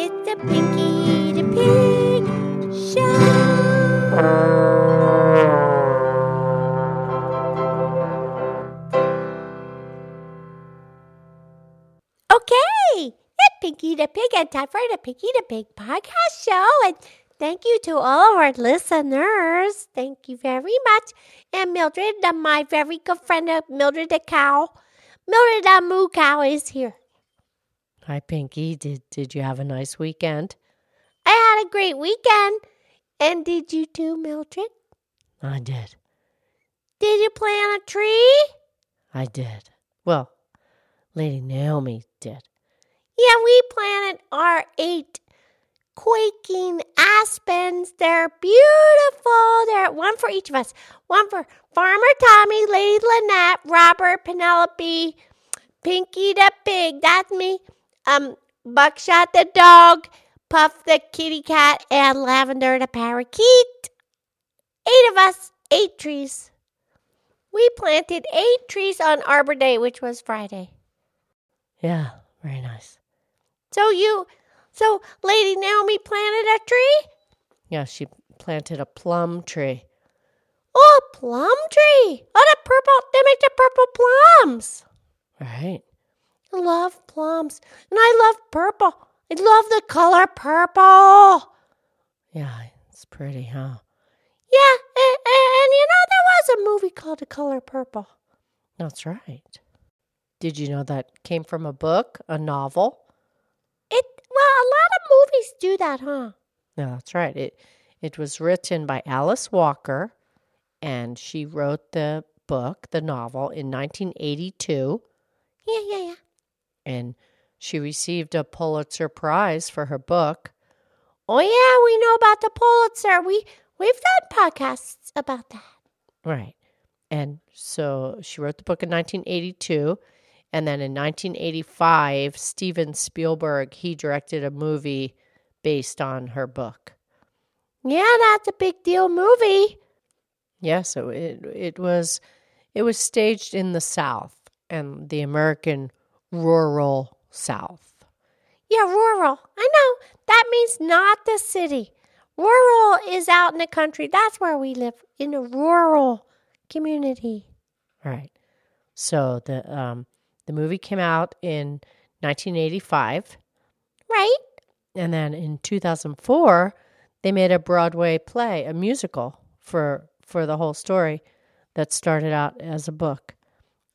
It's the Pinky the Pig Show. Okay, it's Pinky the Pig and time for the Pinky the Pig podcast show. And thank you to all of our listeners. Thank you very much. And Mildred, my very good friend, uh, Mildred the cow. Mildred the moo cow is here. Hi, Pinky. Did did you have a nice weekend? I had a great weekend. And did you too, Mildred? I did. Did you plant a tree? I did. Well, Lady Naomi did. Yeah, we planted our eight quaking aspens. They're beautiful. They're one for each of us. One for Farmer Tommy, Lady Lynette, Robert, Penelope, Pinky the pig. That's me. Um, Buckshot the dog, Puff the kitty cat, and Lavender the parakeet. Eight of us, eight trees. We planted eight trees on Arbor Day, which was Friday. Yeah, very nice. So you, so Lady Naomi planted a tree? Yeah, she planted a plum tree. Oh, a plum tree. Oh, the purple, they make the purple plums. Right. I love plums. And I love purple. I love the color purple. Yeah, it's pretty, huh? Yeah, and, and you know, there was a movie called The Color Purple. That's right. Did you know that came from a book, a novel? It, well, a lot of movies do that, huh? No, that's right. It it was written by Alice Walker, and she wrote the book, the novel, in 1982, Yeah, yeah, yeah. And she received a Pulitzer Prize for her book. Oh, yeah, we know about the Pulitzer. We, we've done podcasts about that. Right. And so she wrote the book in 1982. And then in 1985, Steven Spielberg, he directed a movie based on her book. Yeah, that's a big deal movie. Yeah, so it it was it was staged in the South and the American rural South. Yeah, rural. I know. That means not the city. Rural is out in the country. That's where we live, in a rural community. Right. So the um the movie came out in 1985 Right? and then in 2004 they made a Broadway play, a musical for for the whole story that started out as a book.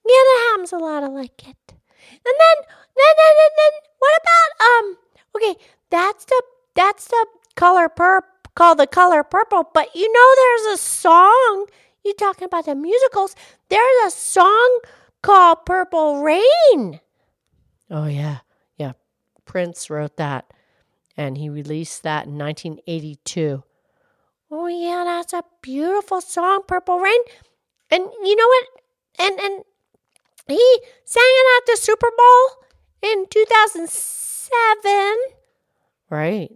Yeah, that happens a lot. I like it. And then, then, then, then, then what about um? Okay, that's the that's the color purp called the color purple. But you know, there's a song. You talking about the musicals? There's a song called Purple Rain. Oh yeah. Yeah. Prince wrote that and he released that in 1982. Oh yeah, that's a beautiful song, Purple Rain. And you know what? And and he sang it at the Super Bowl in 2007. Right.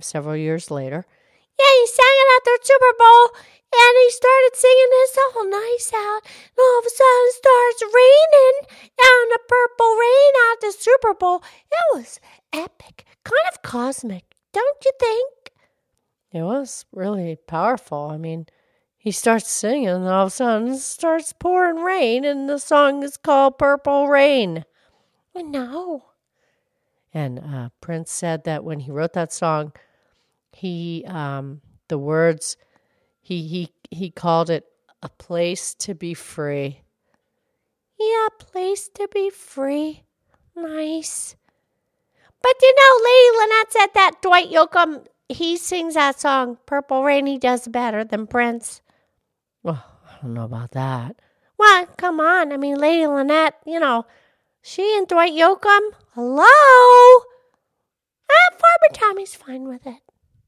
Several years later. Yeah, he sang it at the Super Bowl, and he started singing this all nice out. And all of a sudden, it starts raining, and the purple rain at the Super Bowl. It was epic, kind of cosmic, don't you think? It was really powerful. I mean, he starts singing, and all of a sudden starts pouring rain, and the song is called Purple Rain. No. And uh, Prince said that when he wrote that song, he um, the words he he he called it a place to be free. Yeah, place to be free. Nice. But you know, Lady Lynette said that Dwight Yoakam, he sings that song, Purple Rain, he does better than Prince. Well, I don't know about that. Well, come on. I mean, Lady Lynette, you know, she and Dwight Yoakam, hello? Ah, Farmer Tommy's fine with it.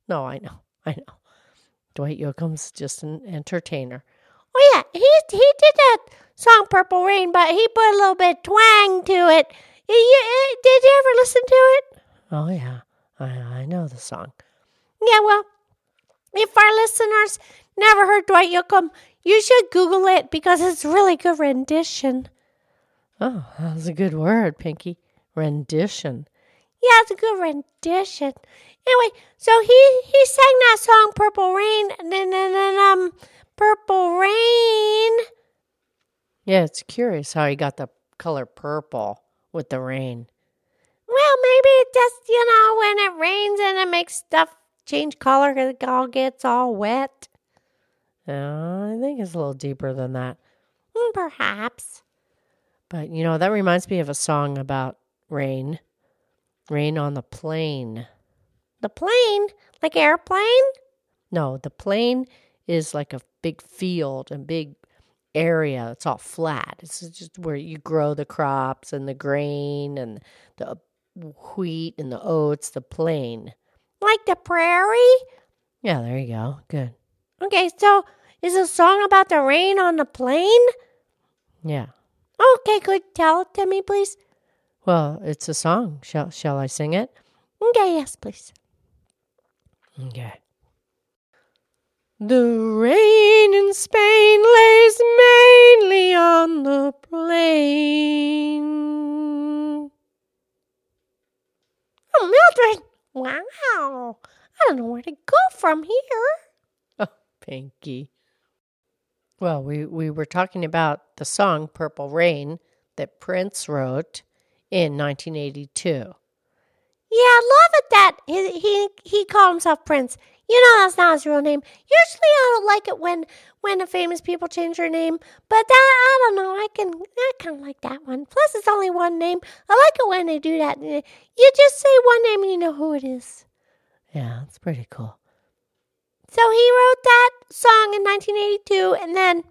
No, I know, I know. Dwight Yoakam's just an entertainer. Oh, yeah, he, he did that song, Purple Rain, but he put a little bit twang to it. You- you- did you ever listen to it? Oh yeah, I I know the song. Yeah, well, if our listeners never heard Dwight Yoakam, you should Google it because it's really good rendition. Oh, that was a good word, Pinky. Rendition. Yeah, it's a good rendition. Anyway, so he he sang that song "Purple Rain" and then, then, then um, "Purple Rain." Yeah, it's curious how he got the color purple with the rain. Well, maybe it just you know when it rains and it makes stuff change color because it all gets all wet. Uh, I think it's a little deeper than that. Hmm, Perhaps. But you know, that reminds me of a song about rain. Rain on the plain. The plane, like airplane. No, the plain is like a big field and big area. It's all flat. It's just where you grow the crops and the grain and the wheat and the oats, the plain. Like the prairie? Yeah, there you go. Good. Okay, so is a song about the rain on the plain? Yeah. Okay, good. Tell it to me, please. Well, it's a song. Shall shall I sing it? Okay, yes, please. Okay. The rain in Spain lays mainly on the plain. Oh, Mildred! Wow! I don't know where to go from here. Well, we, we were talking about the song Purple Rain that Prince wrote in 1982. Yeah, I love it that he he, he called himself Prince. You know that's not his real name. Usually I don't like it when when the famous people change their name, but that I don't know. I can I kind of like that one. Plus, it's only one name. I like it when they do that. You just say one name and you know who it is. Yeah, it's pretty cool. So he wrote that song in 1982, and then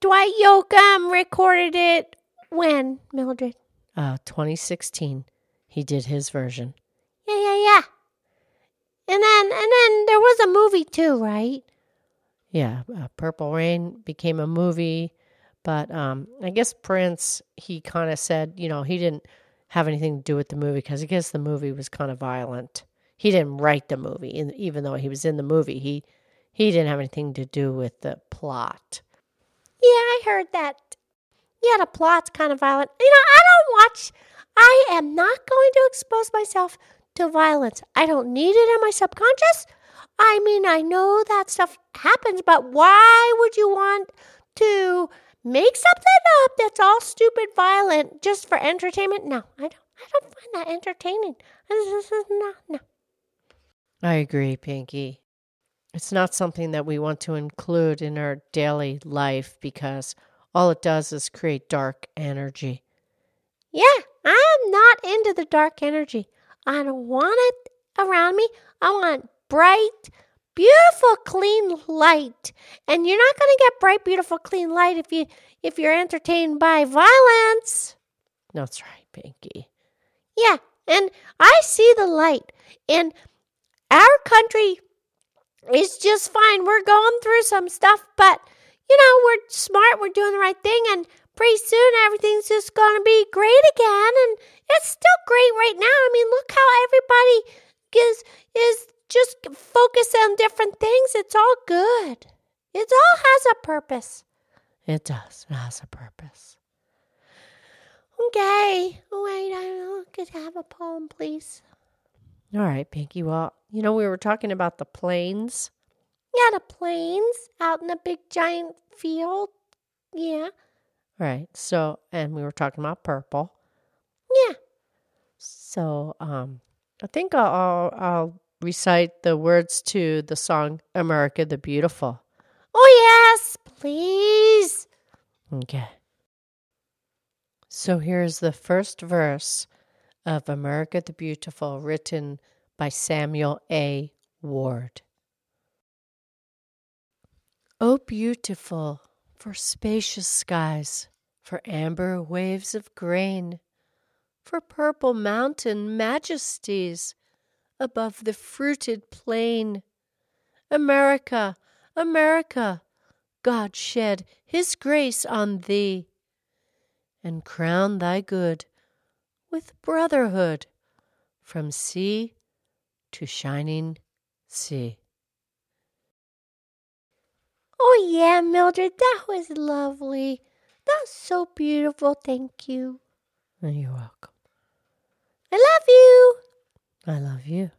Dwight Yoakam recorded it when Mildred. Uh, 2016, he did his version. Yeah, yeah, yeah. And then and then there was a movie too, right? Yeah, uh, Purple Rain became a movie, but um, I guess Prince he kind of said, you know, he didn't have anything to do with the movie because I guess the movie was kind of violent. He didn't write the movie, and even though he was in the movie, he he didn't have anything to do with the plot. Yeah, I heard that. Yeah, the plot's kind of violent. You know, I don't watch. I am not going to expose myself to violence. I don't need it in my subconscious. I mean, I know that stuff happens, but why would you want to make something up that's all stupid violent just for entertainment? No, I don't. I don't find that entertaining. No, no. I agree, Pinky. It's not something that we want to include in our daily life because all it does is create dark energy. Yeah, I'm not into the dark energy. I don't want it around me. I want bright, beautiful, clean light. And you're not going to get bright, beautiful, clean light if you if you're entertained by violence. That's right, Pinky. Yeah, and I see the light. And our country is just fine. We're going through some stuff, but you know, we're smart, we're doing the right thing, and pretty soon everything's just going to be great again. And it's still great right now. I mean, look how everybody is is just focused on different things. It's all good. It all has a purpose. It does. It has a purpose. Okay. Wait, I could have a poem, please. All right, Pinky. Well, you know, we were talking about the plains. Yeah, the plains out in a big giant field. Yeah. Right. So, and we were talking about purple. Yeah. So, um, I think I'll, I'll, I'll recite the words to the song America the Beautiful. Oh, yes, please. Okay. So here's the first verse of America the Beautiful, written by Samuel A. Ward. O beautiful, for spacious skies, for amber waves of grain, for purple mountain majesties above the fruited plain. America, America, God shed his grace on thee, and crown thy good with brotherhood from sea to shining sea. Oh, yeah, Mildred, that was lovely. That's so beautiful. Thank you. You're welcome. I love you. I love you.